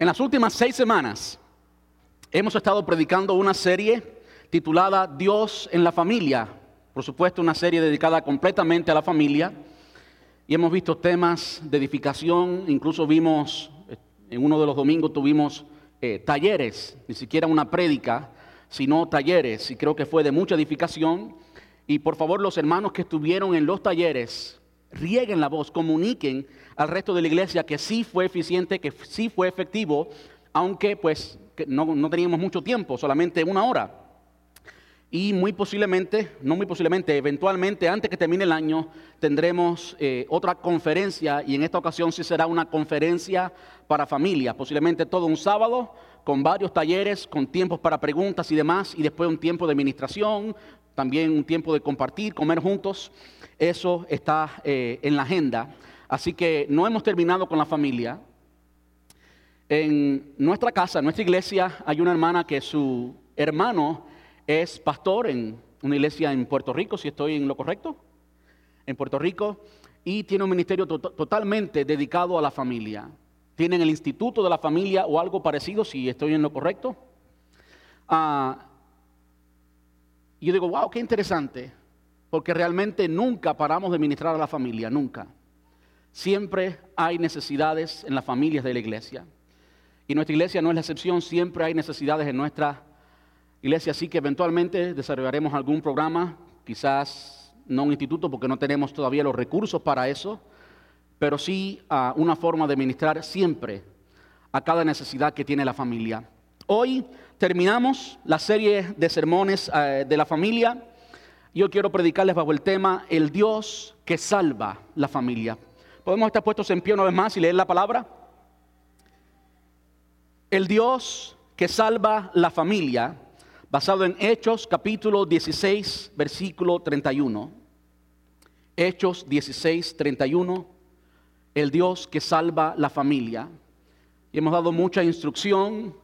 En las últimas seis semanas hemos estado predicando una serie titulada Dios en la familia. Por supuesto, una serie dedicada completamente a la familia. Y hemos visto temas de edificación, incluso vimos, eh, en uno de los domingos tuvimos eh, talleres, ni siquiera una prédica, sino talleres, y creo que fue de mucha edificación. Y por favor, los hermanos que estuvieron en los talleres, rieguen la voz, comuniquen al resto de la iglesia que sí fue eficiente, que sí fue efectivo, aunque pues no, no teníamos mucho tiempo, solamente una hora. Y muy posiblemente, no muy posiblemente, eventualmente antes que termine el año tendremos eh, otra conferencia y en esta ocasión sí será una conferencia para familias, posiblemente todo un sábado con varios talleres, con tiempos para preguntas y demás y después un tiempo de administración, también un tiempo de compartir, comer juntos. Eso está eh, en la agenda. Así que no hemos terminado con la familia. En nuestra casa, en nuestra iglesia, hay una hermana que su hermano es pastor en una iglesia en Puerto Rico, si estoy en lo correcto, en Puerto Rico, y tiene un ministerio totalmente dedicado a la familia. Tienen el Instituto de la Familia o algo parecido, si estoy en lo correcto. Ah, y yo digo, wow, qué interesante, porque realmente nunca paramos de ministrar a la familia, nunca. Siempre hay necesidades en las familias de la iglesia. Y nuestra iglesia no es la excepción, siempre hay necesidades en nuestra Iglesia, así que eventualmente desarrollaremos algún programa, quizás no un instituto porque no tenemos todavía los recursos para eso, pero sí ah, una forma de ministrar siempre a cada necesidad que tiene la familia. Hoy terminamos la serie de sermones eh, de la familia. Yo quiero predicarles bajo el tema El Dios que salva la familia. ¿Podemos estar puestos en pie una vez más y leer la palabra? El Dios que salva la familia basado en Hechos capítulo 16, versículo 31. Hechos 16, 31, el Dios que salva la familia. Y hemos dado mucha instrucción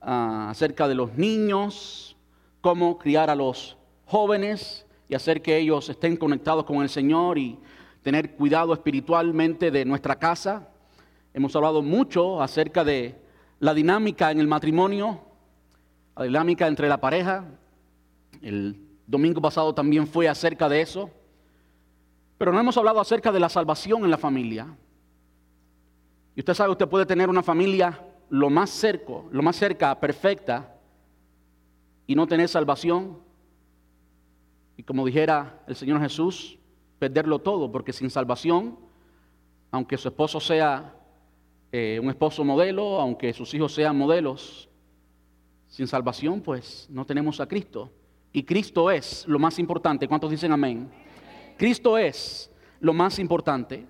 ah, acerca de los niños, cómo criar a los jóvenes y hacer que ellos estén conectados con el Señor y tener cuidado espiritualmente de nuestra casa. Hemos hablado mucho acerca de la dinámica en el matrimonio, la dinámica entre la pareja. El domingo pasado también fue acerca de eso. Pero no hemos hablado acerca de la salvación en la familia. Y usted sabe, usted puede tener una familia lo más cerca, lo más cerca, perfecta, y no tener salvación. Y como dijera el Señor Jesús, perderlo todo, porque sin salvación, aunque su esposo sea eh, un esposo modelo, aunque sus hijos sean modelos, sin salvación, pues no tenemos a Cristo. Y Cristo es lo más importante. ¿Cuántos dicen amén? Cristo es lo más importante.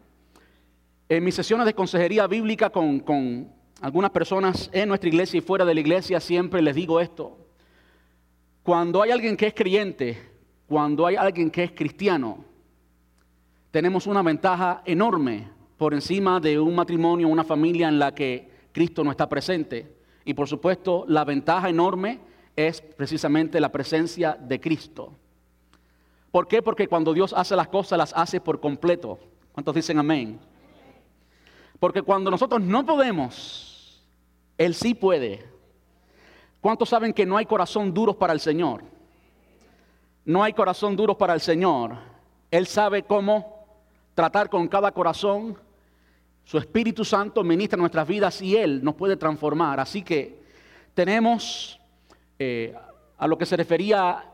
En mis sesiones de consejería bíblica con, con algunas personas en nuestra iglesia y fuera de la iglesia, siempre les digo esto. Cuando hay alguien que es creyente, cuando hay alguien que es cristiano, tenemos una ventaja enorme por encima de un matrimonio, una familia en la que Cristo no está presente. Y por supuesto, la ventaja enorme es precisamente la presencia de Cristo. ¿Por qué? Porque cuando Dios hace las cosas, las hace por completo. ¿Cuántos dicen amén? Porque cuando nosotros no podemos, Él sí puede. ¿Cuántos saben que no hay corazón duro para el Señor? No hay corazón duro para el Señor. Él sabe cómo tratar con cada corazón su Espíritu Santo ministra nuestras vidas y Él nos puede transformar. Así que tenemos eh, a lo que se refería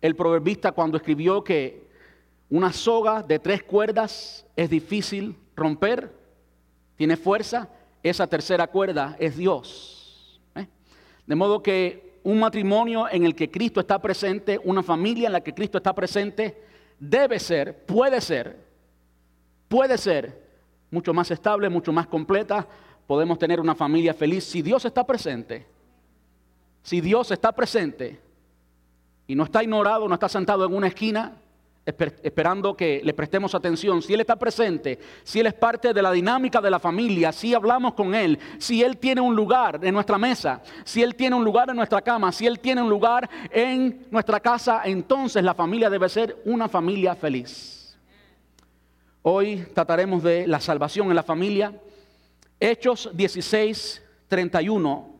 el proverbista cuando escribió que una soga de tres cuerdas es difícil romper, tiene fuerza, esa tercera cuerda es Dios. ¿eh? De modo que un matrimonio en el que Cristo está presente, una familia en la que Cristo está presente, debe ser, puede ser, puede ser mucho más estable, mucho más completa. Podemos tener una familia feliz si Dios está presente. Si Dios está presente y no está ignorado, no está sentado en una esquina esperando que le prestemos atención, si Él está presente, si Él es parte de la dinámica de la familia, si hablamos con Él, si Él tiene un lugar en nuestra mesa, si Él tiene un lugar en nuestra cama, si Él tiene un lugar en nuestra casa, entonces la familia debe ser una familia feliz. Hoy trataremos de la salvación en la familia. Hechos 16, 31,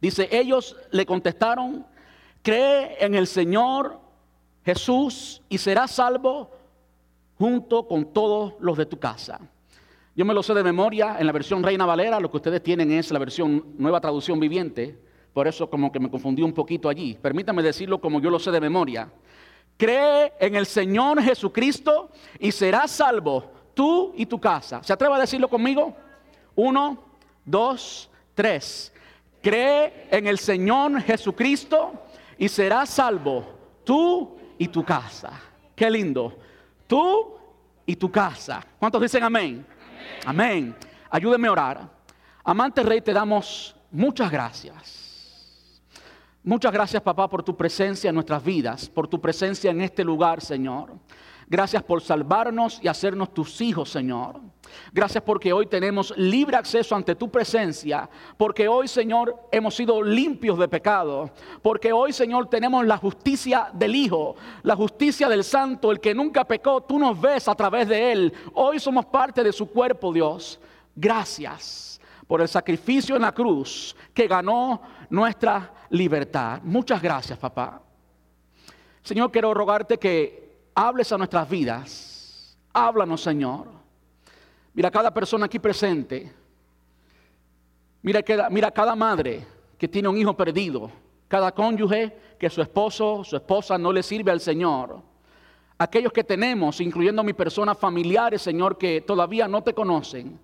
dice, ellos le contestaron, cree en el Señor Jesús y serás salvo junto con todos los de tu casa. Yo me lo sé de memoria en la versión Reina Valera, lo que ustedes tienen es la versión Nueva Traducción Viviente, por eso como que me confundí un poquito allí. Permítame decirlo como yo lo sé de memoria. Cree en el Señor Jesucristo y serás salvo tú y tu casa. ¿Se atreve a decirlo conmigo? Uno, dos, tres. Cree en el Señor Jesucristo y serás salvo tú y tu casa. Qué lindo. Tú y tu casa. ¿Cuántos dicen amén? Amén. Ayúdeme a orar. Amante Rey, te damos muchas gracias. Muchas gracias, papá, por tu presencia en nuestras vidas, por tu presencia en este lugar, Señor. Gracias por salvarnos y hacernos tus hijos, Señor. Gracias porque hoy tenemos libre acceso ante tu presencia, porque hoy, Señor, hemos sido limpios de pecado, porque hoy, Señor, tenemos la justicia del Hijo, la justicia del Santo, el que nunca pecó, tú nos ves a través de Él. Hoy somos parte de su cuerpo, Dios. Gracias por el sacrificio en la cruz que ganó nuestra libertad. Muchas gracias, papá. Señor, quiero rogarte que hables a nuestras vidas. Háblanos, Señor. Mira cada persona aquí presente. Mira, cada madre que tiene un hijo perdido. Cada cónyuge que su esposo, su esposa no le sirve al Señor. Aquellos que tenemos, incluyendo mis personas familiares, Señor, que todavía no te conocen.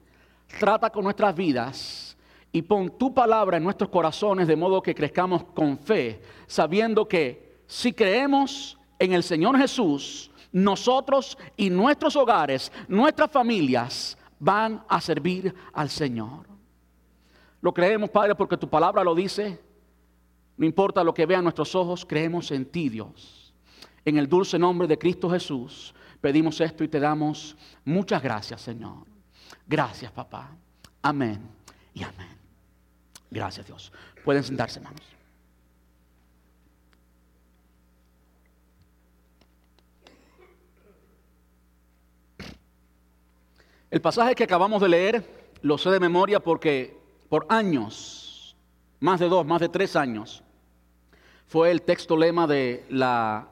Trata con nuestras vidas y pon tu palabra en nuestros corazones de modo que crezcamos con fe, sabiendo que si creemos en el Señor Jesús, nosotros y nuestros hogares, nuestras familias, van a servir al Señor. Lo creemos, Padre, porque tu palabra lo dice. No importa lo que vean nuestros ojos, creemos en ti, Dios. En el dulce nombre de Cristo Jesús pedimos esto y te damos muchas gracias, Señor. Gracias, papá. Amén y amén. Gracias, Dios. Pueden sentarse, hermanos. El pasaje que acabamos de leer lo sé de memoria porque por años, más de dos, más de tres años, fue el texto lema de la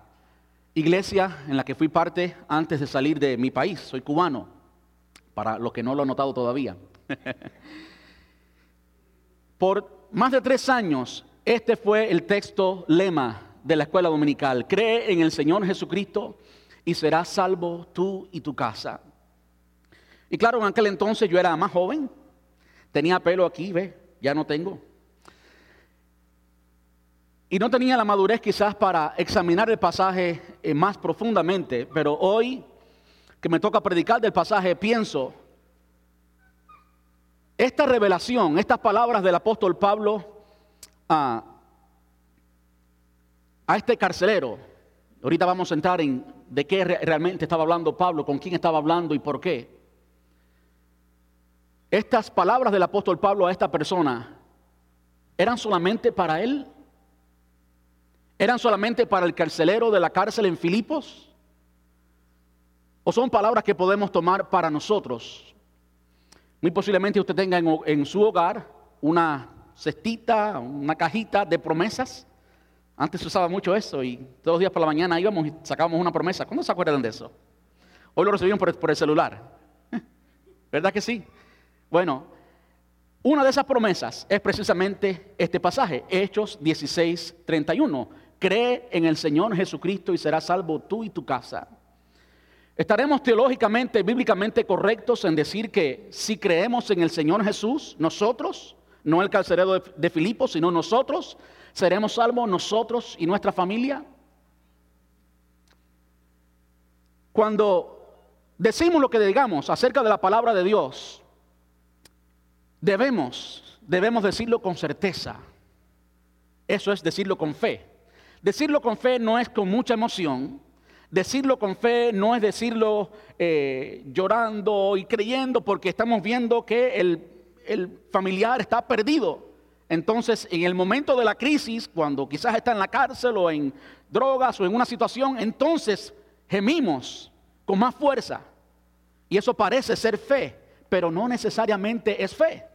iglesia en la que fui parte antes de salir de mi país. Soy cubano, para los que no lo han notado todavía. por más de tres años, este fue el texto lema de la escuela dominical. Cree en el Señor Jesucristo y serás salvo tú y tu casa. Y claro, en aquel entonces yo era más joven, tenía pelo aquí, ve, ya no tengo. Y no tenía la madurez quizás para examinar el pasaje eh, más profundamente, pero hoy que me toca predicar del pasaje, pienso, esta revelación, estas palabras del apóstol Pablo a, a este carcelero, ahorita vamos a entrar en de qué realmente estaba hablando Pablo, con quién estaba hablando y por qué. Estas palabras del apóstol Pablo a esta persona eran solamente para él. ¿Eran solamente para el carcelero de la cárcel en Filipos? ¿O son palabras que podemos tomar para nosotros? Muy posiblemente usted tenga en, su hogar una cestita, una cajita de promesas. Antes se usaba mucho eso y todos los días por la mañana íbamos y sacábamos una promesa. ¿Cuándo se acuerdan de eso? Hoy lo recibimos por el celular. ¿Verdad que sí? Bueno, una de esas promesas es precisamente este pasaje, Hechos 16, 31. Cree en el Señor Jesucristo y serás salvo tú y tu casa. Estaremos teológicamente, bíblicamente correctos en decir que si creemos en el Señor Jesús, nosotros, no el carcelero de, de Filipos, sino nosotros, seremos salvos nosotros y nuestra familia. Cuando decimos lo que digamos acerca de la palabra de Dios, Debemos, debemos decirlo con certeza. Eso es decirlo con fe. Decirlo con fe no es con mucha emoción. Decirlo con fe no es decirlo eh, llorando y creyendo porque estamos viendo que el, el familiar está perdido. Entonces, en el momento de la crisis, cuando quizás está en la cárcel o en drogas o en una situación, entonces gemimos con más fuerza. Y eso parece ser fe, pero no necesariamente es fe.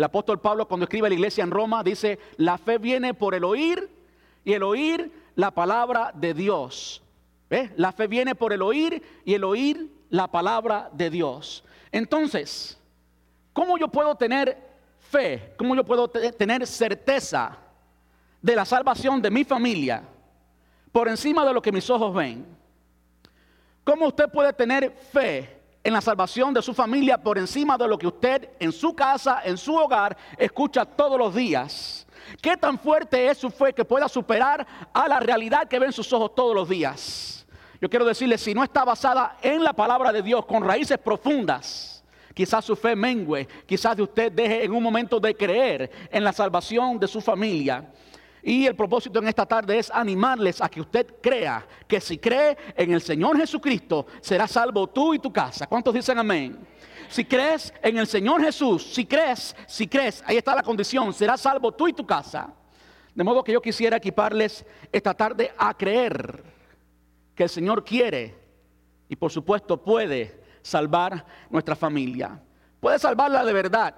El apóstol Pablo cuando escribe a la iglesia en Roma dice, la fe viene por el oír y el oír la palabra de Dios. La fe viene por el oír y el oír la palabra de Dios. Entonces, ¿cómo yo puedo tener fe? ¿Cómo yo puedo tener certeza de la salvación de mi familia por encima de lo que mis ojos ven? ¿Cómo usted puede tener fe en la salvación de su familia por encima de lo que usted en su casa, en su hogar, escucha todos los días? ¿Qué tan fuerte es su fe que pueda superar a la realidad que ven sus ojos todos los días? Yo quiero decirle, si no está basada en la palabra de Dios, con raíces profundas, quizás su fe mengue, quizás usted deje en un momento de creer en la salvación de su familia. Y el propósito en esta tarde es animarles a que usted crea que si cree en el Señor Jesucristo, será salvo tú y tu casa. ¿Cuántos dicen amén? Si crees en el Señor Jesús, si crees, si crees, ahí está la condición, será salvo tú y tu casa. De modo que yo quisiera equiparles esta tarde a creer que el Señor quiere y por supuesto puede salvar nuestra familia. Puede salvarla de verdad.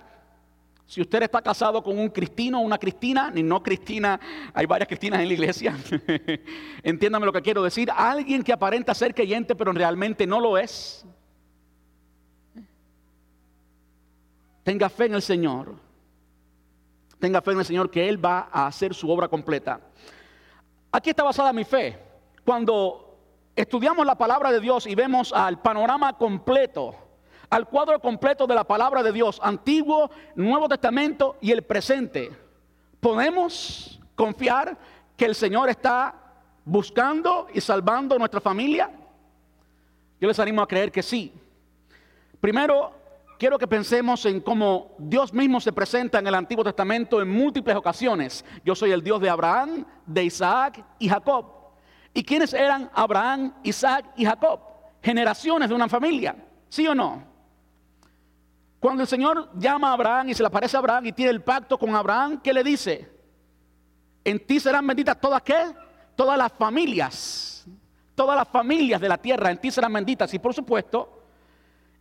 Si usted está casado con un cristino o una cristina, ni no cristina, hay varias cristinas en la iglesia. Entiéndame lo que quiero decir. Alguien que aparenta ser creyente pero realmente no lo es. Tenga fe en el Señor. Tenga fe en el Señor que Él va a hacer su obra completa. Aquí está basada mi fe. Cuando estudiamos la palabra de Dios y vemos al panorama completo al cuadro completo de la palabra de Dios, Antiguo, Nuevo Testamento y el presente, ¿podemos confiar que el Señor está buscando y salvando nuestra familia? Yo les animo a creer que sí. Primero, quiero que pensemos en cómo Dios mismo se presenta en el Antiguo Testamento en múltiples ocasiones. Yo soy el Dios de Abraham, de Isaac y Jacob. ¿Y quiénes eran Abraham, Isaac y Jacob? Generaciones de una familia, ¿sí o no? Cuando el Señor llama a Abraham y se le aparece a Abraham y tiene el pacto con Abraham, ¿qué le dice? En ti serán benditas todas qué? Todas las familias. Todas las familias de la tierra en ti serán benditas. Y por supuesto,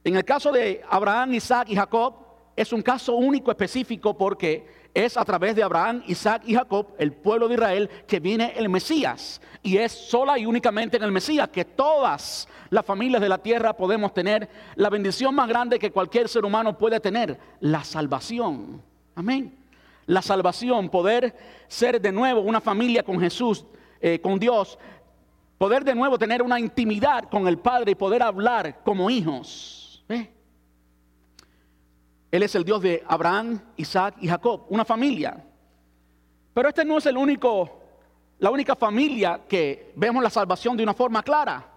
en el caso de Abraham, Isaac y Jacob, es un caso único específico porque es a través de Abraham, Isaac y Jacob, el pueblo de Israel, que viene el Mesías. Y es sola y únicamente en el Mesías que todas las familias de la tierra podemos tener la bendición más grande que cualquier ser humano puede tener, la salvación. Amén. La salvación, poder ser de nuevo una familia con Jesús, eh, con Dios, poder de nuevo tener una intimidad con el Padre y poder hablar como hijos. Él es el Dios de Abraham, Isaac y Jacob, una familia. Pero este no es el único, la única familia que vemos la salvación de una forma clara.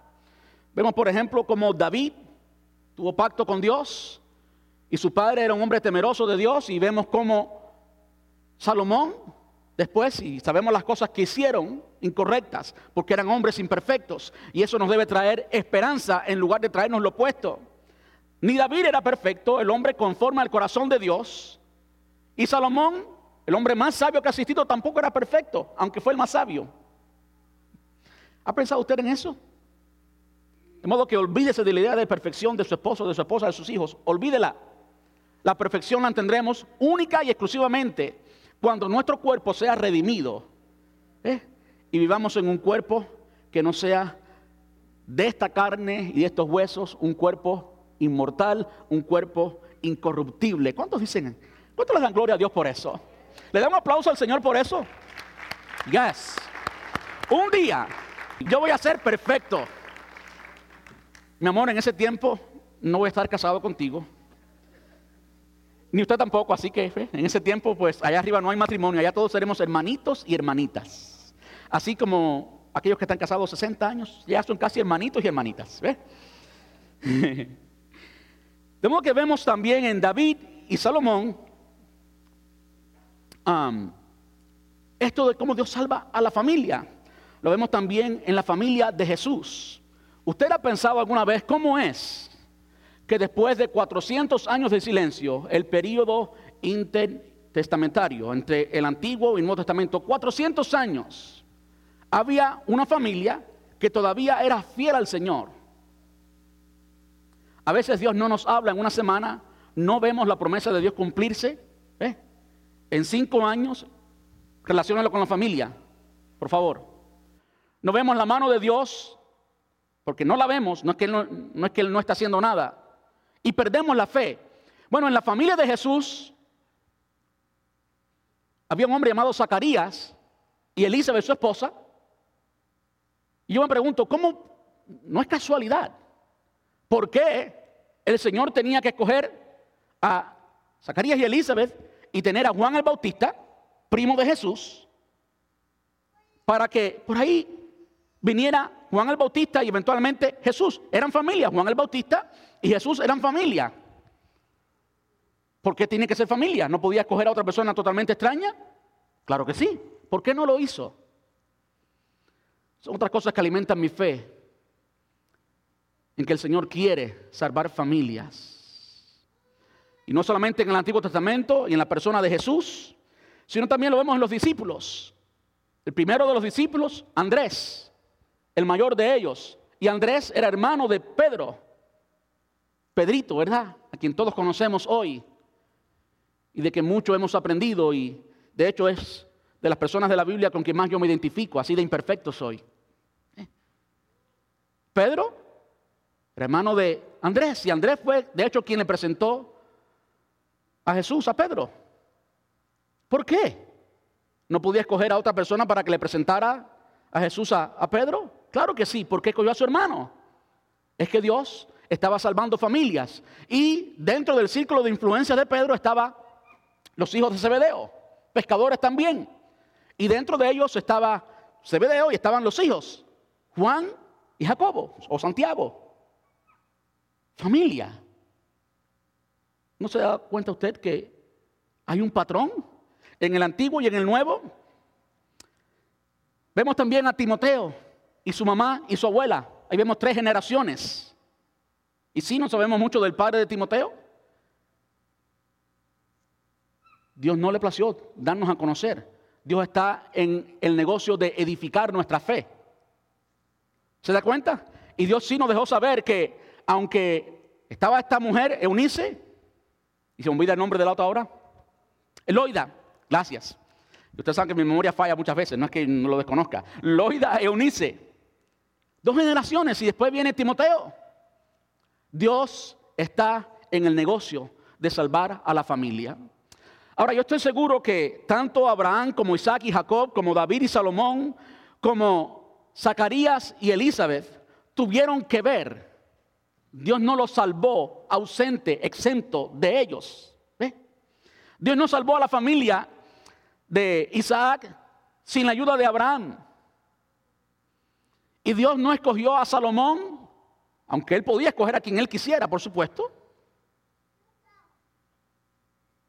Vemos, por ejemplo, como David tuvo pacto con Dios y su padre era un hombre temeroso de Dios y vemos como Salomón después, y sabemos las cosas que hicieron incorrectas, porque eran hombres imperfectos, y eso nos debe traer esperanza en lugar de traernos lo opuesto. Ni David era perfecto, el hombre conforme al corazón de Dios. Y Salomón, el hombre más sabio que ha asistido, tampoco era perfecto, aunque fue el más sabio. ¿Ha pensado usted en eso? De modo que olvídese de la idea de perfección de su esposo, de su esposa, de sus hijos. Olvídela. La perfección la tendremos única y exclusivamente cuando nuestro cuerpo sea redimido. ¿eh? Y vivamos en un cuerpo que no sea de esta carne y de estos huesos, un cuerpo inmortal, un cuerpo incorruptible. ¿Cuántos dicen? ¿Cuántos le dan gloria a Dios por eso? ¿Le dan un aplauso al Señor por eso? Yes. Un día yo voy a ser perfecto. Mi amor, en ese tiempo no voy a estar casado contigo. Ni usted tampoco, así que en ese tiempo, pues allá arriba no hay matrimonio, allá todos seremos hermanitos y hermanitas. Así como aquellos que están casados 60 años, ya son casi hermanitos y hermanitas. ¿ve? De que vemos también en David y Salomón esto de cómo Dios salva a la familia. Lo vemos también en la familia de Jesús. ¿Usted ha pensado alguna vez cómo es que después de 400 años de silencio, el periodo intertestamentario entre el Antiguo y el Nuevo Testamento, 400 años, había una familia que todavía era fiel al Señor? A veces Dios no nos habla en una semana, no vemos la promesa de Dios cumplirse. ¿eh? en cinco años, relacionalo con la familia, por favor. No vemos la mano de Dios, porque no la vemos, no es que no, no es que Él no está haciendo nada, y perdemos la fe. Bueno, en la familia de Jesús había un hombre llamado Zacarías y Elizabeth, su esposa. Y yo me pregunto, ¿cómo? No es casualidad. ¿Por qué el Señor tenía que escoger a Zacarías y Elizabeth y tener a Juan el Bautista, primo de Jesús, para que por ahí viniera Juan el Bautista y eventualmente Jesús? Eran familia, Juan el Bautista y Jesús eran familia. ¿Por qué tiene que ser familia? ¿No podía escoger a otra persona totalmente extraña? Claro que sí. ¿Por qué no lo hizo? Son otras cosas que alimentan mi fe en que el Señor quiere salvar familias. Y no solamente en el Antiguo Testamento y en la persona de Jesús, sino también lo vemos en los discípulos. El primero de los discípulos, Andrés, el mayor de ellos. Y Andrés era hermano de Pedro, Pedrito, ¿verdad? A quien todos conocemos hoy y de que mucho hemos aprendido y de hecho es de las personas de la Biblia con quien más yo me identifico, así de imperfecto soy. ¿Eh? Pedro, hermano de Andrés, y Andrés fue de hecho quien le presentó a Jesús a Pedro. ¿Por qué? ¿No podía escoger a otra persona para que le presentara a Jesús a, Pedro? Claro que sí, porque escogió a su hermano. Es que Dios estaba salvando familias y dentro del círculo de influencia de Pedro estaba los hijos de Zebedeo, pescadores también. Y dentro de ellos estaba Zebedeo y estaban los hijos, Juan y Jacobo, o Santiago. Familia. ¿No se da cuenta usted que hay un patrón en el antiguo y en el nuevo? Vemos también a Timoteo y su mamá y su abuela. Ahí vemos tres generaciones. Y sí, no sabemos mucho del padre de Timoteo, Dios no le plació darnos a conocer. Dios está en el negocio de edificar nuestra fe. ¿Se da cuenta? Y Dios sí nos dejó saber que aunque estaba esta mujer, Eunice, y se me olvida el nombre de la otra ahora, Eloida, gracias. Ustedes saben que mi memoria falla muchas veces, no es que no lo desconozca. Loida, Eunice, dos generaciones y después viene Timoteo. Dios está en el negocio de salvar a la familia. Ahora, yo estoy seguro que tanto Abraham como Isaac y Jacob, como David y Salomón, como Zacarías y Elizabeth, tuvieron que ver. Dios no los salvó ausente, exento de ellos. Dios no salvó a la familia de Isaac sin la ayuda de Abraham. Y Dios no escogió a Salomón, aunque él podía escoger a quien él quisiera, por supuesto.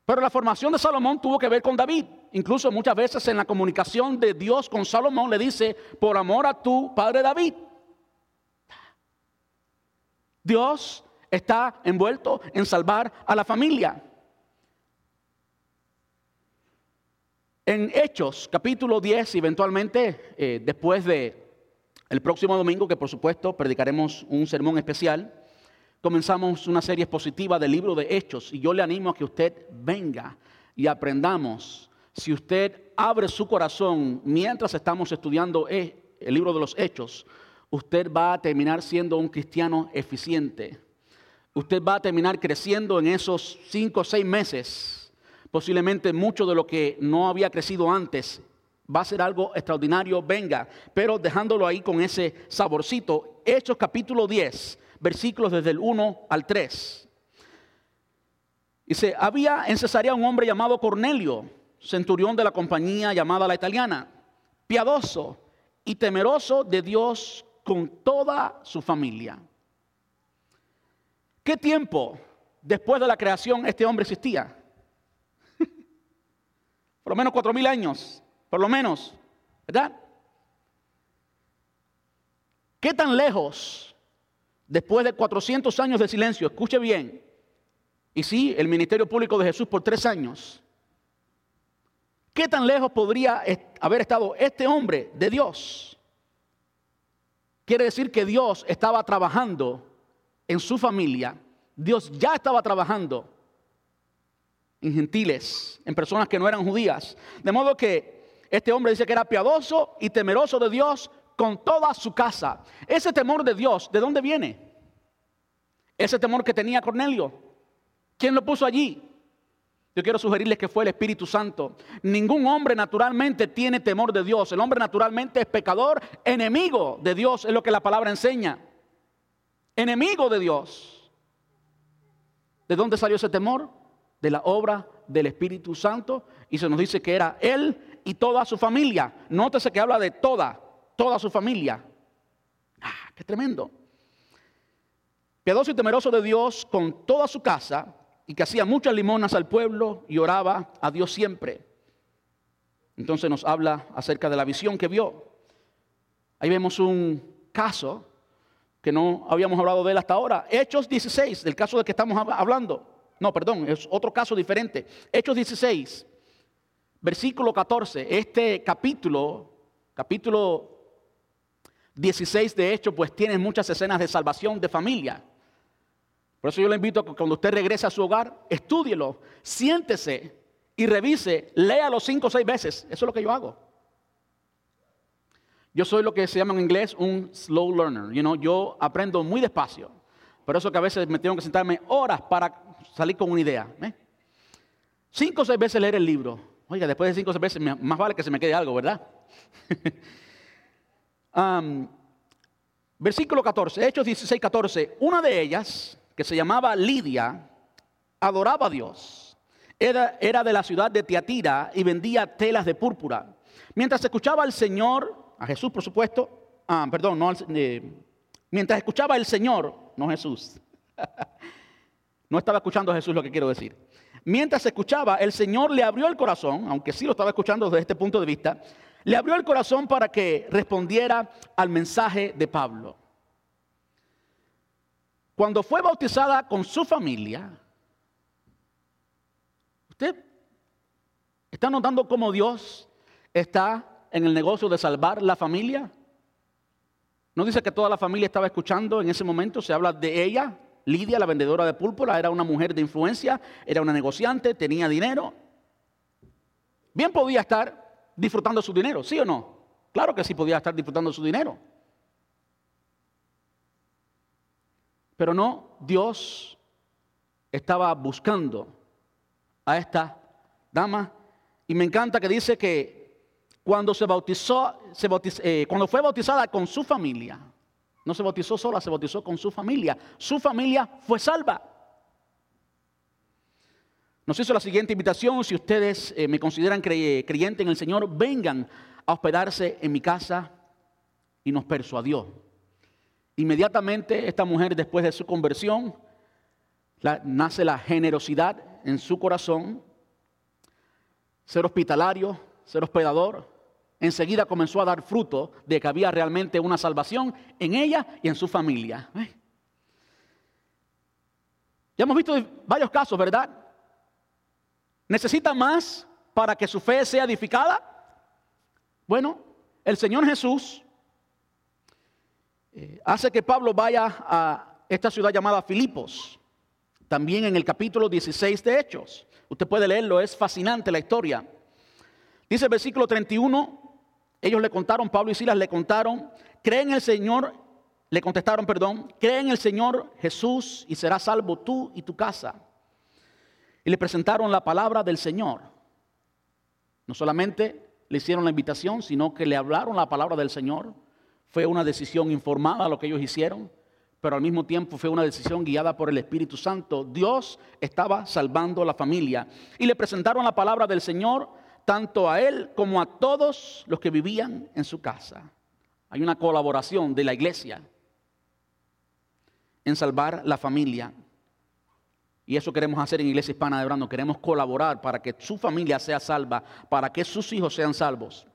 Pero la formación de Salomón tuvo que ver con David. Incluso muchas veces en la comunicación de Dios con Salomón le dice, por amor a tu padre David. Dios está envuelto en salvar a la familia. En Hechos, capítulo 10, eventualmente, eh, después de el próximo domingo, que por supuesto predicaremos un sermón especial, comenzamos una serie expositiva del libro de Hechos y yo le animo a que usted venga y aprendamos. Si usted abre su corazón mientras estamos estudiando e, el libro de los Hechos, usted va a terminar siendo un cristiano eficiente. Usted va a terminar creciendo en esos cinco o seis meses. Posiblemente mucho de lo que no había crecido antes va a ser algo extraordinario, venga, pero dejándolo ahí con ese saborcito. Hechos capítulo 10 versículos desde el 1 al 3. Dice, había en Cesarea un hombre llamado Cornelio, centurión de la compañía llamada la italiana, piadoso y temeroso de Dios con toda su familia. ¿Qué tiempo después de la creación este hombre existía? por lo menos cuatro mil años, por lo menos, ¿verdad? ¿Qué tan lejos Después de 400 años de silencio, escuche bien, y sí, el ministerio público de Jesús por tres años, ¿qué tan lejos podría haber estado este hombre de Dios? Quiere decir que Dios estaba trabajando en su familia, Dios ya estaba trabajando en gentiles, en personas que no eran judías. De modo que este hombre dice que era piadoso y temeroso de Dios con toda su casa. Ese temor de Dios, ¿de dónde viene? Ese temor que tenía Cornelio. ¿Quién lo puso allí? Yo quiero sugerirles que fue el Espíritu Santo. Ningún hombre naturalmente tiene temor de Dios. El hombre naturalmente es pecador, enemigo de Dios, es lo que la palabra enseña. Enemigo de Dios. ¿De dónde salió ese temor? De la obra del Espíritu Santo. Y se nos dice que era él y toda su familia. Nótese que habla de toda, toda su familia. Ah, qué tremendo. Piadoso y temeroso de Dios con toda su casa y que hacía muchas limonas al pueblo y oraba a Dios siempre. Entonces nos habla acerca de la visión que vio. Ahí vemos un caso que no habíamos hablado de él hasta ahora. Hechos 16, del caso del que estamos hablando. No, perdón, es otro caso diferente. Hechos 16, versículo 14. Este capítulo, capítulo 16 de Hechos, pues tiene muchas escenas de salvación de familia. Por eso yo le invito a que cuando usted regrese a su hogar, estúdielo, siéntese y revise, léalo cinco o seis veces. Eso es lo que yo hago. Yo soy lo que se llama en inglés un slow learner. You know, yo aprendo muy despacio. Por eso que a veces me tengo que sentarme horas para salir con una idea. ¿eh? Cinco o seis veces leer el libro. Oiga, después de cinco o seis veces, más vale que se me quede algo, ¿verdad? um, versículo 14, Hechos 16, 14. Una de ellas, que se llamaba Lidia, adoraba a Dios. Era, de la ciudad de Tiatira y vendía telas de púrpura. Mientras escuchaba al Señor, a Jesús por supuesto, ah, perdón, no eh, mientras escuchaba al Señor, no Jesús. no estaba escuchando a Jesús lo que quiero decir. Mientras escuchaba, el Señor le abrió el corazón, aunque sí lo estaba escuchando desde este punto de vista, le abrió el corazón para que respondiera al mensaje de Pablo. Cuando fue bautizada con su familia, usted está notando cómo Dios está en el negocio de salvar la familia. No dice que toda la familia estaba escuchando en ese momento, se habla de ella, Lidia, la vendedora de púrpura, era una mujer de influencia, era una negociante, tenía dinero. Bien podía estar disfrutando su dinero, ¿sí o no? Claro que sí podía estar disfrutando su dinero. Pero no, Dios estaba buscando a esta dama y me encanta que dice que cuando se bautizó, eh, cuando fue bautizada con su familia, no se bautizó sola, se bautizó con su familia. Su familia fue salva. Nos hizo la siguiente invitación, si ustedes eh, me consideran creyente en el Señor, vengan a hospedarse en mi casa y nos persuadió. Inmediatamente esta mujer, después de su conversión, nace la generosidad en su corazón, ser hospitalario, ser hospedador. Enseguida comenzó a dar fruto de que había realmente una salvación en ella y en su familia. Ya hemos visto varios casos, ¿verdad? ¿Necesita más para que su fe sea edificada? Bueno, el Señor Jesús eh, hace que Pablo vaya a esta ciudad llamada Filipos, también en el capítulo 16 de Hechos. Usted puede leerlo, es fascinante la historia. Dice el versículo 31, ellos le contaron, Pablo y Silas le contaron, creen en el Señor, le contestaron, perdón, creen en el Señor Jesús y serás salvo tú y tu casa. Y le presentaron la palabra del Señor. No solamente le hicieron la invitación, sino que le hablaron la palabra del Señor fue una decisión informada lo que ellos hicieron, pero al mismo tiempo fue una decisión guiada por el Espíritu Santo. Dios estaba salvando a la familia y le presentaron la palabra del Señor tanto a él como a todos los que vivían en su casa. Hay una colaboración de la iglesia en salvar la familia. Y eso queremos hacer en Iglesia Hispana de Brando. Queremos colaborar para que su familia sea salva, para que sus hijos sean salvos.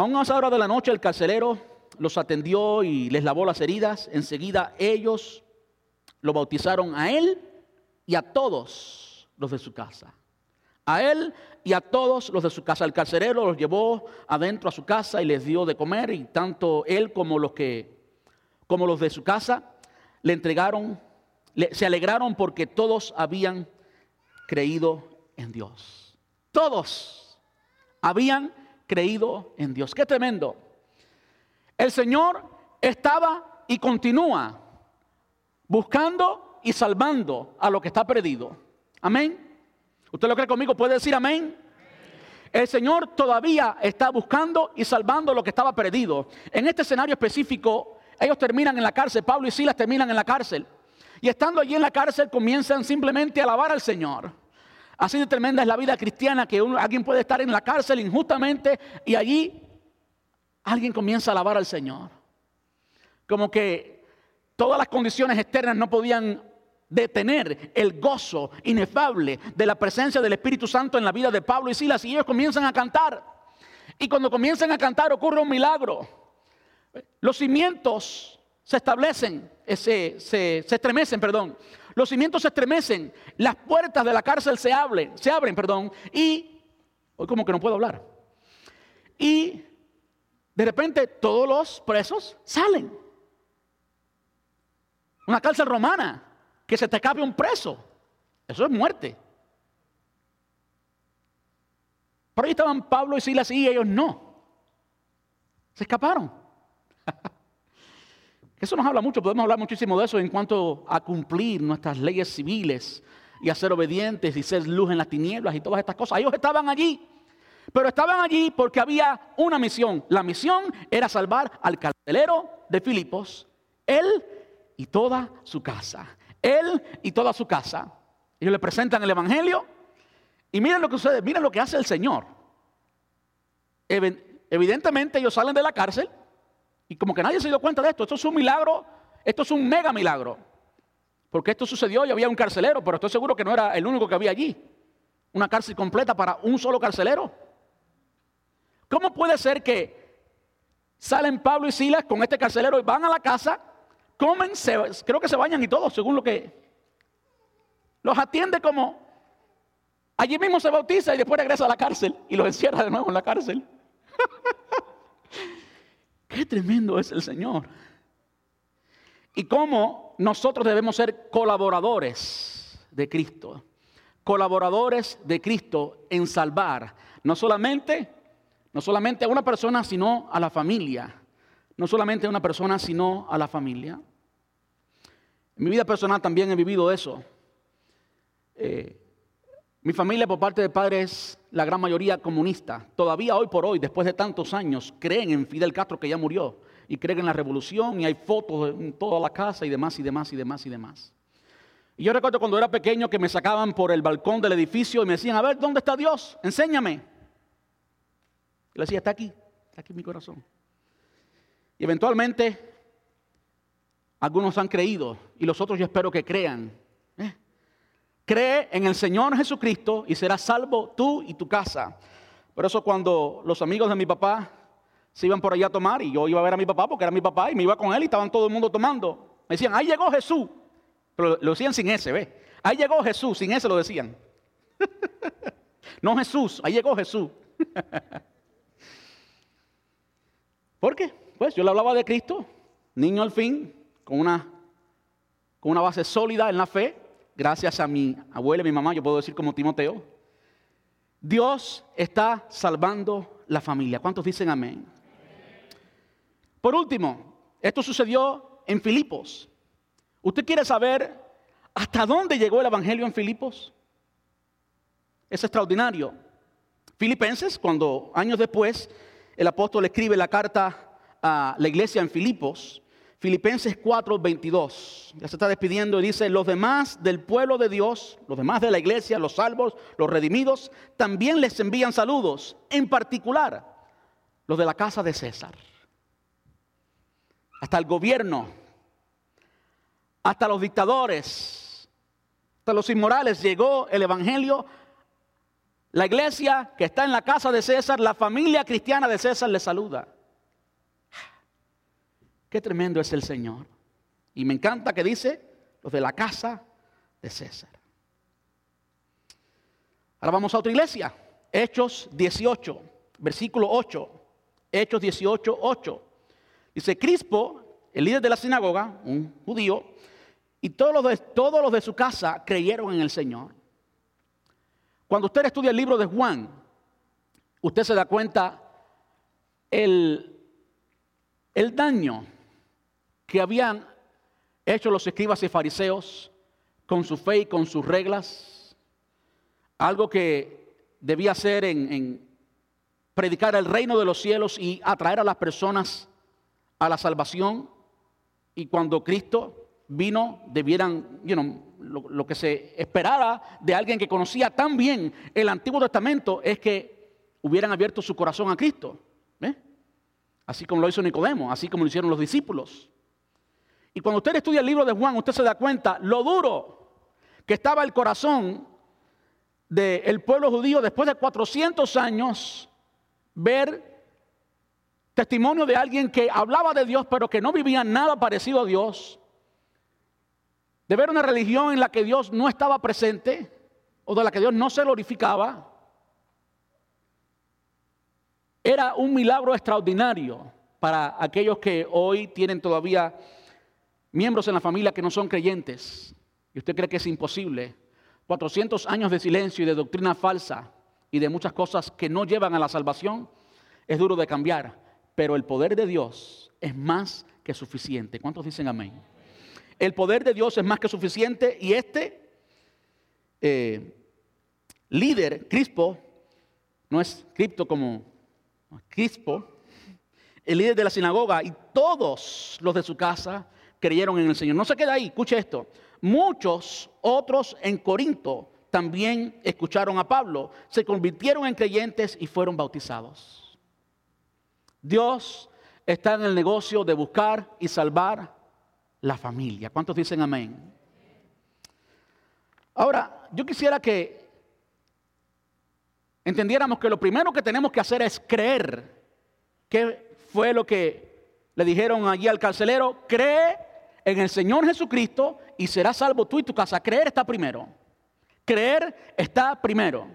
A unas horas de la noche el carcelero los atendió y les lavó las heridas. Enseguida ellos lo bautizaron a él y a todos los de su casa. A él y a todos los de su casa. El carcelero los llevó adentro a su casa y les dio de comer y tanto él como los que como los de su casa le entregaron se alegraron porque todos habían creído en Dios. Todos habían creído en Dios. Qué tremendo. El Señor estaba y continúa buscando y salvando a lo que está perdido. Amén. ¿Usted lo cree conmigo? ¿Puede decir amén? El Señor todavía está buscando y salvando lo que estaba perdido. En este escenario específico, ellos terminan en la cárcel, Pablo y Silas terminan en la cárcel. Y estando allí en la cárcel comienzan simplemente a alabar al Señor. Así de tremenda es la vida cristiana que alguien puede estar en la cárcel injustamente y allí alguien comienza a alabar al Señor. Como que todas las condiciones externas no podían detener el gozo inefable de la presencia del Espíritu Santo en la vida de Pablo y Silas y ellos comienzan a cantar. Y cuando comienzan a cantar ocurre un milagro. Los cimientos se establecen, eh, se, se, estremecen, perdón. Los cimientos se estremecen, las puertas de la cárcel se abren, se abren, perdón, y hoy como que no puedo hablar. Y de repente todos los presos salen. Una cárcel romana que se te escape un preso. Eso es muerte. Por ahí estaban Pablo y Silas y ellos no. Se escaparon. Eso nos habla mucho, podemos hablar muchísimo de eso en cuanto a cumplir nuestras leyes civiles y a ser obedientes y ser luz en las tinieblas y todas estas cosas. Ellos estaban allí, pero estaban allí porque había una misión. La misión era salvar al carcelero de Filipos, él y toda su casa él y toda su casa. Ellos le presentan el Evangelio y miren lo que sucede, miren lo que hace el Señor. Evidentemente ellos salen de la cárcel y como que nadie se dio cuenta de esto. Esto es un milagro, esto es un mega milagro. Porque esto sucedió y había un carcelero, pero estoy seguro que no era el único que había allí. Una cárcel completa para un solo carcelero. ¿Cómo puede ser que salen Pablo y Silas con este carcelero y van a la casa comen, creo que se bañan y todo, según lo que los atiende como allí mismo se bautiza y después regresa a la cárcel y los encierra de nuevo en la cárcel. Qué tremendo es el Señor. Y cómo nosotros debemos ser colaboradores de Cristo. Colaboradores de Cristo en salvar no solamente no solamente a una persona, sino a la familia. No solamente a una persona, sino a la familia. En mi vida personal también he vivido eso. Eh, mi familia por parte de padres es la gran mayoría comunista. Todavía hoy por hoy, después de tantos años, creen en Fidel Castro que ya murió. Y creen en la revolución y hay fotos en toda la casa y demás y demás y demás y demás. Y yo recuerdo cuando era pequeño que me sacaban por el balcón del edificio y me decían, a ver, ¿dónde está Dios? Enséñame. Y le decía, está aquí, está aquí en mi corazón. Y eventualmente algunos han creído y los otros yo espero que crean. Cree en el Señor Jesucristo y serás salvo tú y tu casa. Por eso cuando los amigos de mi papá se iban por allá a tomar y yo iba a ver a mi papá porque era mi papá y me iba con él y estaban todo el mundo tomando. Me decían, ahí llegó Jesús. Pero lo decían sin ese, ¿ve? Ahí llegó Jesús, sin ese lo decían. no Jesús, ahí llegó Jesús. ¿Por qué? Pues yo le hablaba de Cristo, niño al fin, con una, con una base sólida en la fe, gracias a mi abuela y mi mamá, yo puedo decir como Timoteo. Dios está salvando la familia. ¿Cuántos dicen amén? Por último, esto sucedió en Filipos. ¿Usted quiere saber hasta dónde llegó el Evangelio en Filipos? Es extraordinario. Filipenses, cuando años después el apóstol escribe la carta a la iglesia en Filipos, Filipenses 4, 22. Ya se está despidiendo y dice, los demás del pueblo de Dios, los demás de la iglesia, los salvos, los redimidos, también les envían saludos, en particular los de la casa de César. Hasta el gobierno, hasta los dictadores, hasta los inmorales llegó el Evangelio. La iglesia que está en la casa de César, la familia cristiana de César le saluda. Qué tremendo es el Señor. Y me encanta que dice los de la casa de César. Ahora vamos a otra iglesia. Hechos 18, versículo 8. Hechos 18, 8. Dice, Crispo, el líder de la sinagoga, un judío, y todos los de, todos los de su casa creyeron en el Señor. Cuando usted estudia el libro de Juan, usted se da cuenta el, el daño que habían hecho los escribas y fariseos con su fe y con sus reglas, algo que debía ser en, predicar el reino de los cielos y atraer a las personas a la salvación. Y cuando Cristo vino, debieran, you lo, que se esperaba de alguien que conocía tan bien el Antiguo Testamento es que hubieran abierto su corazón a Cristo. Así como lo hizo Nicodemo, así como lo hicieron los discípulos. Y cuando usted estudia el libro de Juan, usted se da cuenta lo duro que estaba el corazón del pueblo judío después de 400 años ver testimonio de alguien que hablaba de Dios pero que no vivía nada parecido a Dios, de ver una religión en la que Dios no estaba presente o de la que Dios no se glorificaba, era un milagro extraordinario para aquellos que hoy tienen todavía miembros en la familia que no son creyentes. Y usted cree que es imposible. 400 años de silencio y de doctrina falsa y de muchas cosas que no llevan a la salvación es duro de cambiar. Pero el poder de Dios es más que suficiente. ¿Cuántos dicen amén? El poder de Dios es más que suficiente y este eh, líder, Crispo, no es cripto como Crispo, el líder de la sinagoga y todos los de su casa creyeron en el Señor. No se queda ahí, escuche esto. Muchos otros en Corinto también escucharon a Pablo, se convirtieron en creyentes y fueron bautizados. Dios está en el negocio de buscar y salvar la familia. ¿Cuántos dicen amén? Ahora, yo quisiera que entendiéramos que lo primero que tenemos que hacer es creer. ¿Qué fue lo que le dijeron allí al carcelero? Cree en el Señor Jesucristo y serás salvo tú y tu casa. Creer está primero. Creer está primero.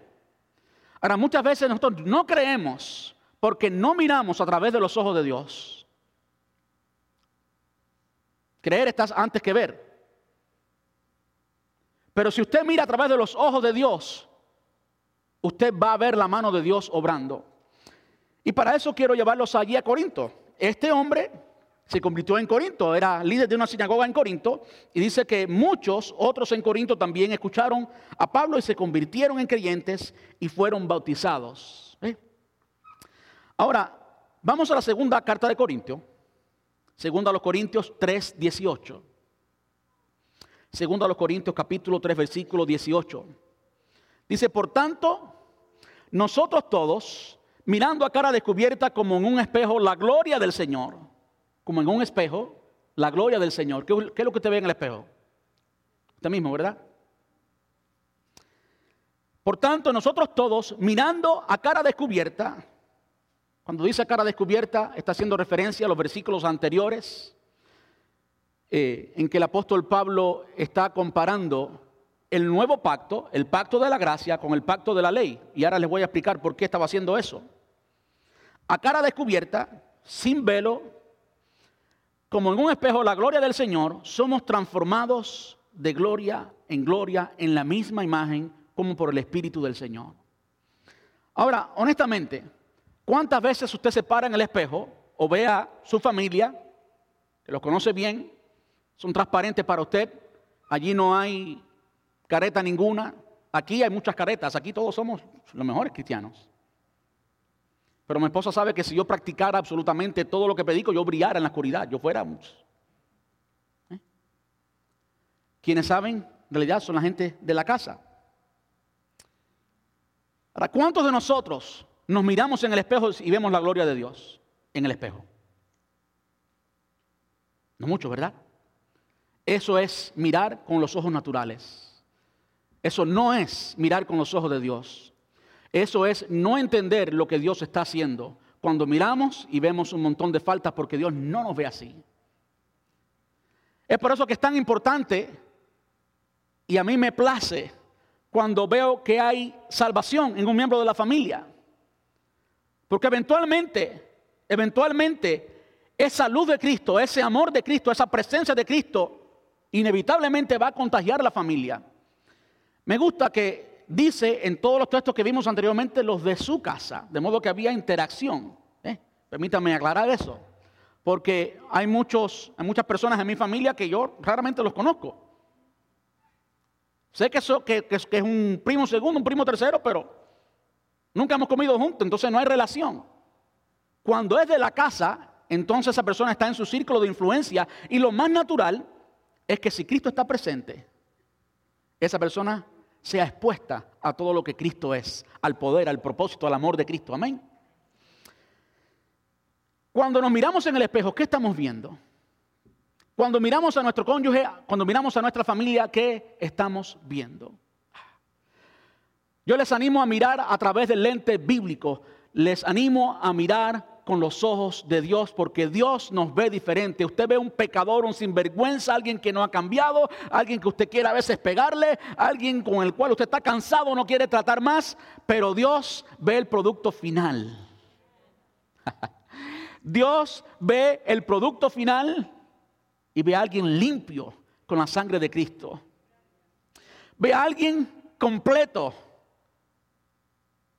Ahora, muchas veces nosotros no creemos porque no miramos a través de los ojos de Dios. Creer está antes que ver. Pero si usted mira a través de los ojos de Dios, usted va a ver la mano de Dios obrando. Y para eso quiero llevarlos allí a Corinto. Este hombre se convirtió en Corinto, era líder de una sinagoga en Corinto, y dice que muchos otros en Corinto también escucharon a Pablo y se convirtieron en creyentes y fueron bautizados. ¿eh? Ahora, vamos a la segunda carta de Corinto. Segundo a los Corintios 3, 18. Segundo a los Corintios capítulo 3, versículo 18. Dice, por tanto, nosotros todos, mirando a cara descubierta como en un espejo la gloria del Señor, como en un espejo, la gloria del Señor. ¿Qué, es lo que usted ve en el espejo? Usted mismo, ¿verdad? Por tanto, nosotros todos, mirando a cara descubierta, cuando dice cara descubierta, está haciendo referencia a los versículos anteriores, eh, en que el apóstol Pablo está comparando el nuevo pacto, el pacto de la gracia, con el pacto de la ley. Y ahora les voy a explicar por qué estaba haciendo eso. A cara descubierta, sin velo, como en un espejo, la gloria del Señor, somos transformados de gloria en gloria en la misma imagen como por el Espíritu del Señor. Ahora, honestamente, ¿Cuántas veces usted se para en el espejo o ve a su familia, que los conoce bien, son transparentes para usted, allí no hay careta ninguna, aquí hay muchas caretas, aquí todos somos los mejores cristianos. Pero mi esposa sabe que si yo practicara absolutamente todo lo que predico, yo brillara en la oscuridad, yo fuera. ¿Eh? Quienes saben, en realidad son la gente de la casa. Ahora, ¿cuántos de nosotros nos miramos en el espejo y vemos la gloria de Dios en el espejo. No mucho, ¿verdad? Eso es mirar con los ojos naturales. Eso no es mirar con los ojos de Dios. Eso es no entender lo que Dios está haciendo cuando miramos y vemos un montón de faltas porque Dios no nos ve así. Es por eso que es tan importante y a mí me place cuando veo que hay salvación en un miembro de la familia. Porque eventualmente, eventualmente, esa luz de Cristo, ese amor de Cristo, esa presencia de Cristo, inevitablemente va a contagiar a la familia. Me gusta que dice en todos los textos que vimos anteriormente los de su casa, de modo que había interacción. ¿eh? Permítanme aclarar eso, porque hay, muchos, hay muchas personas en mi familia que yo raramente los conozco. Sé que, que, que, es un primo segundo, un primo tercero, pero nunca hemos comido juntos, entonces no hay relación. Cuando es de la casa, entonces esa persona está en su círculo de influencia y lo más natural es que si Cristo está presente, esa persona sea expuesta a todo lo que Cristo es, al poder, al propósito, al amor de Cristo. Amén. Cuando nos miramos en el espejo, ¿qué estamos viendo? Cuando miramos a nuestro cónyuge, cuando miramos a nuestra familia, ¿qué estamos viendo? Yo les animo a mirar a través del lente bíblico, les animo a mirar con los ojos de Dios porque Dios nos ve diferente. Usted ve un pecador, un sinvergüenza, alguien que no ha cambiado, alguien que usted quiere a veces pegarle, alguien con el cual usted está cansado, no quiere tratar más, pero Dios ve el producto final. Dios ve el producto final y ve a alguien limpio con la sangre de Cristo. Ve a alguien completo.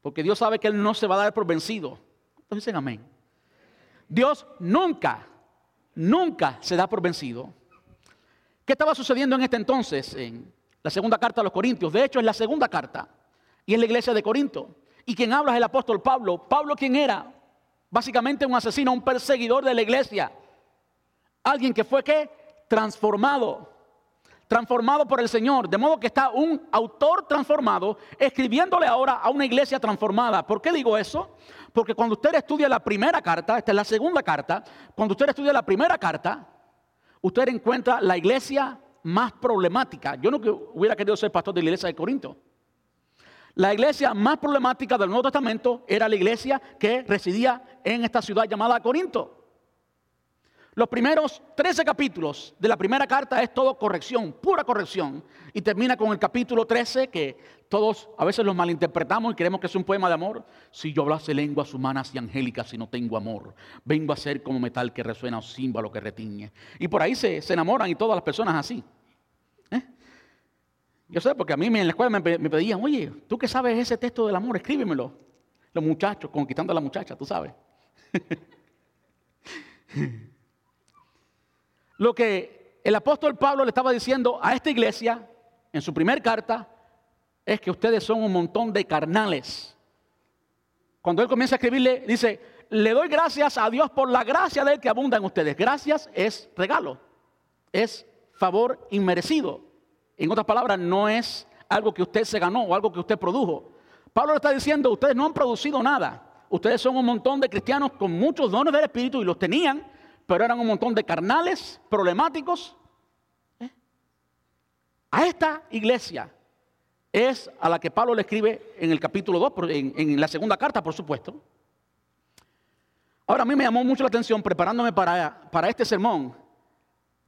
Porque Dios sabe que Él no se va a dar por vencido. Entonces dicen amén. Dios nunca, nunca se da por vencido. ¿Qué estaba sucediendo en este entonces? En la segunda carta a los Corintios. De hecho, es la segunda carta. Y es la iglesia de Corinto. Y quien habla es el apóstol Pablo. Pablo, ¿quién era? Básicamente un asesino, un perseguidor de la iglesia. Alguien que fue. Transformado. Transformado por el Señor. De modo que está un autor transformado escribiéndole ahora a una iglesia transformada. ¿Por qué digo eso? Porque cuando usted estudia la primera carta, esta es la segunda carta, cuando usted estudia la primera carta, usted encuentra la iglesia más problemática. Yo no hubiera querido ser pastor de la iglesia de Corinto. La iglesia más problemática del Nuevo Testamento era la iglesia que residía en esta ciudad llamada Corinto. Los primeros 13 capítulos de la primera carta es todo corrección, pura corrección. Y termina con el capítulo 13 que todos a veces los malinterpretamos y creemos que es un poema de amor. Si yo hablase lenguas humanas y angélicas y no tengo amor, vengo a ser como metal que resuena o símbolo que retiñe. Y por ahí se, enamoran y todas las personas así. ¿Eh? Yo sé, porque a mí en la escuela me, pedían, oye, tú que sabes ese texto del amor, escríbemelo. Los muchachos, conquistando a la muchacha, tú sabes. Lo que el apóstol Pablo le estaba diciendo a esta iglesia en su primer carta es que ustedes son un montón de carnales. Cuando él comienza a escribirle, dice, le doy gracias a Dios por la gracia de él que abunda en ustedes. Gracias es regalo, es favor inmerecido. En otras palabras, no es algo que usted se ganó o algo que usted produjo. Pablo le está diciendo, ustedes no han producido nada. Ustedes son un montón de cristianos con muchos dones del Espíritu y los tenían, pero eran un montón de carnales, problemáticos. ¿eh? A esta iglesia es a la que Pablo le escribe en el capítulo 2, en, la segunda carta, por supuesto. Ahora, a mí me llamó mucho la atención preparándome para, para este sermón.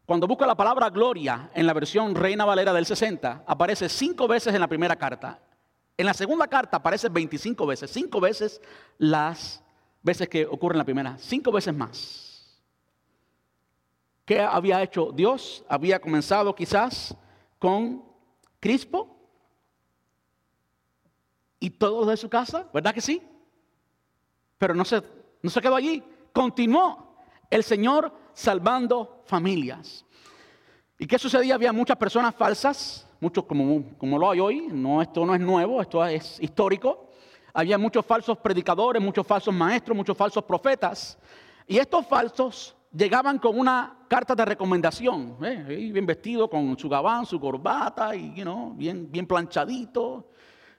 Cuando busco la palabra gloria en la versión Reina Valera del 60, aparece cinco veces en la primera carta. En la segunda carta aparece 25 veces, cinco veces las veces que ocurre en la primera, cinco veces más. ¿Qué había hecho Dios? Había comenzado quizás con Crispo y todos de su casa, ¿verdad que sí? Pero no se, no se quedó allí, continuó el Señor salvando familias. ¿Y qué sucedía? Había muchas personas falsas, muchos como, como lo hay hoy, no, esto no es nuevo, esto es histórico. Había muchos falsos predicadores, muchos falsos maestros, muchos falsos profetas. Y estos falsos llegaban con una carta de recomendación, ¿eh? bien vestido, con su gabán, su corbata, y bien, bien planchadito,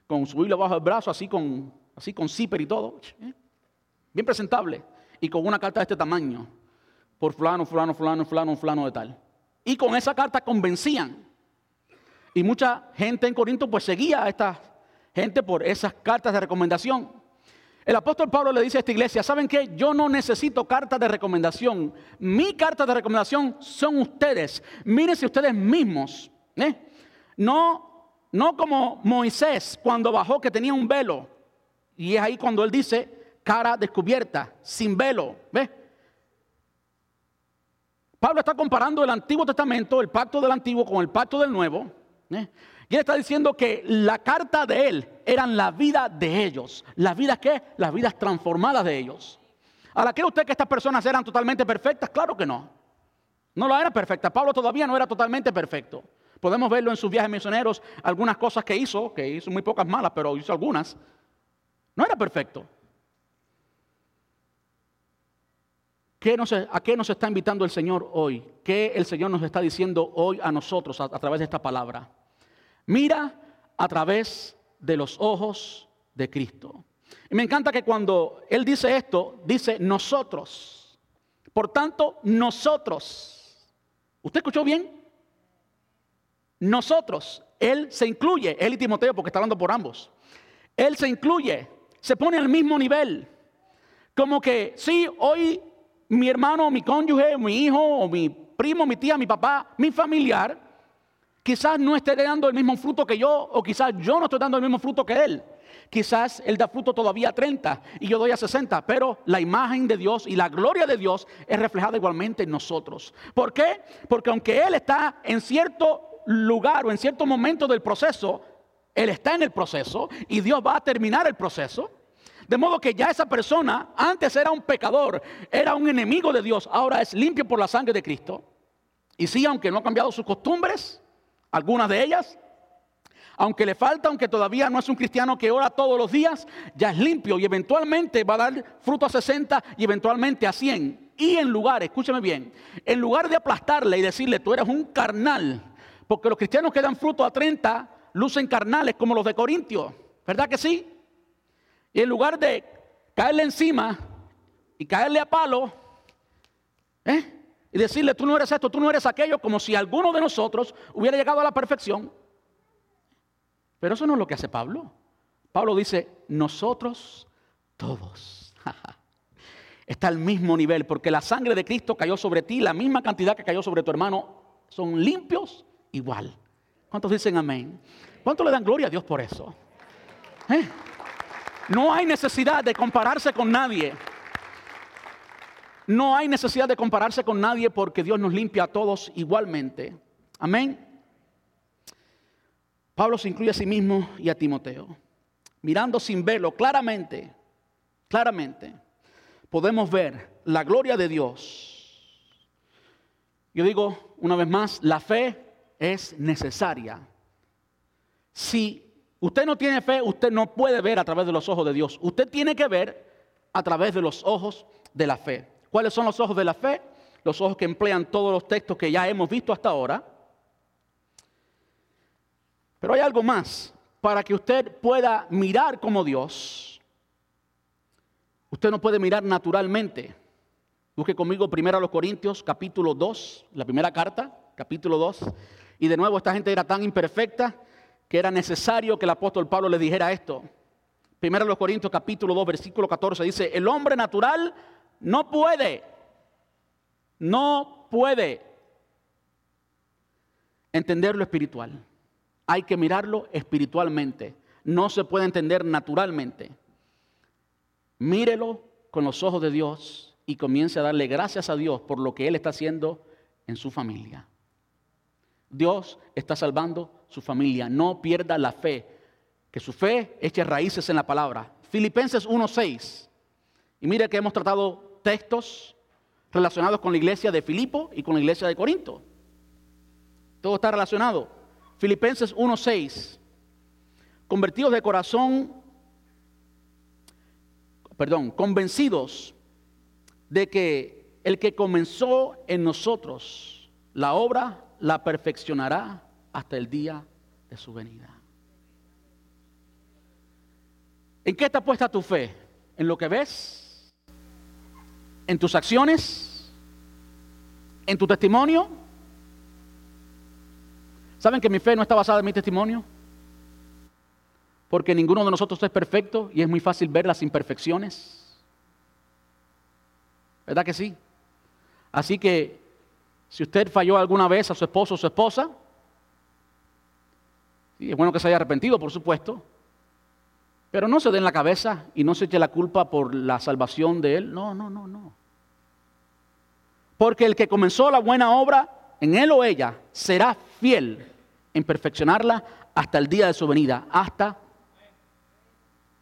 con su hilo bajo el brazo, así con, así con zipper y todo, ¿eh? bien presentable, y con una carta de este tamaño, por fulano, fulano, fulano, fulano, fulano de tal. Y con esa carta convencían. Y mucha gente en Corinto pues seguía a esta gente por esas cartas de recomendación. El apóstol Pablo le dice a esta iglesia, ¿saben qué? Yo no necesito carta de recomendación. Mi carta de recomendación son ustedes. Mírense ustedes mismos. ¿eh? No, no como Moisés cuando bajó que tenía un velo. Y es ahí cuando él dice, cara descubierta, sin velo. ¿Ve? Pablo está comparando el Antiguo Testamento, el pacto del Antiguo con el pacto del Nuevo. ¿eh? Y él está diciendo que la carta de él eran la vida de ellos. ¿Las vidas qué? Las vidas transformadas de ellos. Ahora, ¿cree usted que estas personas eran totalmente perfectas? Claro que no. No lo era perfecta. Pablo todavía no era totalmente perfecto. Podemos verlo en sus viajes misioneros, algunas cosas que hizo, que hizo muy pocas malas, pero hizo algunas. No era perfecto. ¿A qué nos está invitando el Señor hoy? ¿Qué el Señor nos está diciendo hoy a nosotros a través de esta palabra? Mira a través de los ojos de Cristo. Y me encanta que cuando Él dice esto, dice nosotros. Por tanto, nosotros. ¿Usted escuchó bien? Nosotros. Él se incluye, él y Timoteo, porque está hablando por ambos. Él se incluye, se pone al mismo nivel. Como que, sí, hoy mi hermano, mi cónyuge, mi hijo, o mi primo, mi tía, mi papá, mi familiar, Quizás no esté dando el mismo fruto que yo, o quizás yo no estoy dando el mismo fruto que él. Quizás él da fruto todavía a 30 y yo doy a 60, pero la imagen de Dios y la gloria de Dios es reflejada igualmente en nosotros. ¿Por qué? Porque aunque él está en cierto lugar o en cierto momento del proceso, él está en el proceso y Dios va a terminar el proceso. De modo que ya esa persona antes era un pecador, era un enemigo de Dios, ahora es limpio por la sangre de Cristo. Y sí, aunque no ha cambiado sus costumbres, algunas de ellas. Aunque le falta, aunque todavía no es un cristiano que ora todos los días, ya es limpio y eventualmente va a dar fruto a 60 y eventualmente a 100. Y en lugar, escúcheme bien, en lugar de aplastarle y decirle, tú eres un carnal, porque los cristianos que dan fruto a 30 lucen carnales como los de Corintio, ¿verdad que sí? Y en lugar de caerle encima y caerle a palo, ¿eh? Y decirle, tú no eres esto, tú no eres aquello, como si alguno de nosotros hubiera llegado a la perfección. Pero eso no es lo que hace Pablo. Pablo dice, nosotros todos. Está al mismo nivel, porque la sangre de Cristo cayó sobre ti, la misma cantidad que cayó sobre tu hermano, son limpios igual. ¿Cuántos dicen amén? ¿Cuántos le dan gloria a Dios por eso? ¿Eh? No hay necesidad de compararse con nadie. No hay necesidad de compararse con nadie porque Dios nos limpia a todos igualmente. Amén. Pablo se incluye a sí mismo y a Timoteo. Mirando sin verlo claramente, claramente, podemos ver la gloria de Dios. Yo digo una vez más, la fe es necesaria. Si usted no tiene fe, usted no puede ver a través de los ojos de Dios. Usted tiene que ver a través de los ojos de la fe. ¿Cuáles son los ojos de la fe? Los ojos que emplean todos los textos que ya hemos visto hasta ahora. Pero hay algo más. Para que usted pueda mirar como Dios, usted no puede mirar naturalmente. Busque conmigo primero a los Corintios, capítulo 2, la primera carta, capítulo 2. Y de nuevo, esta gente era tan imperfecta que era necesario que el apóstol Pablo le dijera esto. Primero a los Corintios, capítulo 2, versículo 14, dice, el hombre natural no puede, no puede entender lo espiritual. Hay que mirarlo espiritualmente. No se puede entender naturalmente. Mírelo con los ojos de Dios y comience a darle gracias a Dios por lo que Él está haciendo en su familia. Dios está salvando su familia. No pierda la fe. Que su fe eche raíces en la palabra. Filipenses 1.6. Y mire que hemos tratado textos relacionados con la iglesia de Filipo y con la iglesia de Corinto. Todo está relacionado. Filipenses 1:6. Convertidos de corazón, perdón, convencidos de que el que comenzó en nosotros la obra la perfeccionará hasta el día de su venida. ¿En qué está puesta tu fe? ¿En lo que ves? En tus acciones, en tu testimonio. ¿Saben que mi fe no está basada en mi testimonio? Porque ninguno de nosotros es perfecto y es muy fácil ver las imperfecciones. ¿Verdad que sí? Así que si usted falló alguna vez a su esposo o su esposa, es bueno que se haya arrepentido, por supuesto, pero no se den la cabeza y no se eche la culpa por la salvación de él. No, no, no, no. Porque el que comenzó la buena obra en él o ella será fiel en perfeccionarla hasta el día de su venida, hasta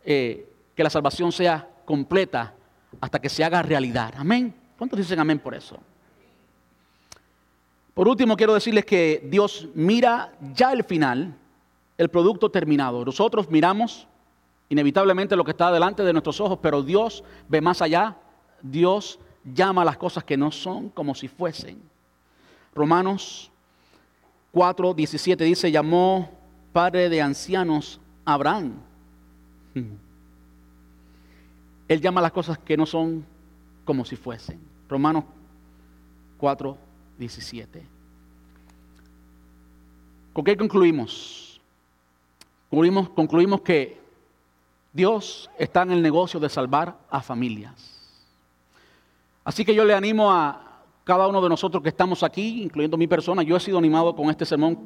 eh, que la salvación sea completa, hasta que se haga realidad. Amén. ¿Cuántos dicen amén por eso? Por último, quiero decirles que Dios mira ya el final, el producto terminado. Nosotros miramos inevitablemente lo que está delante de nuestros ojos, pero Dios ve más allá. Dios llama a las cosas que no son como si fuesen. Romanos 4, 17 dice, llamó padre de ancianos Abraham. Él llama las cosas que no son como si fuesen. Romanos 4, 17. ¿Con qué concluimos? Concluimos, concluimos que Dios está en el negocio de salvar a familias. Así que yo le animo a cada uno de nosotros que estamos aquí, incluyendo mi persona, yo he sido animado con este sermón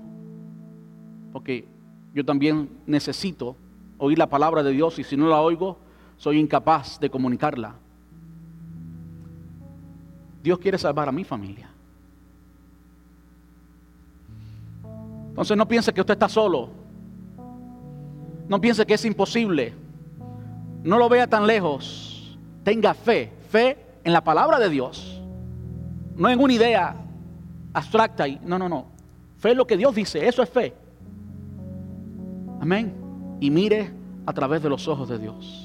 porque yo también necesito oír la palabra de Dios y si no la oigo, soy incapaz de comunicarla. Dios quiere salvar a mi familia. Entonces no piense que usted está solo. No piense que es imposible. No lo vea tan lejos. Tenga fe. Fe en la palabra de Dios. No en una idea abstracta. Y, no, no, no. Fe es lo que Dios dice. Eso es fe. Amén. Y mire a través de los ojos de Dios.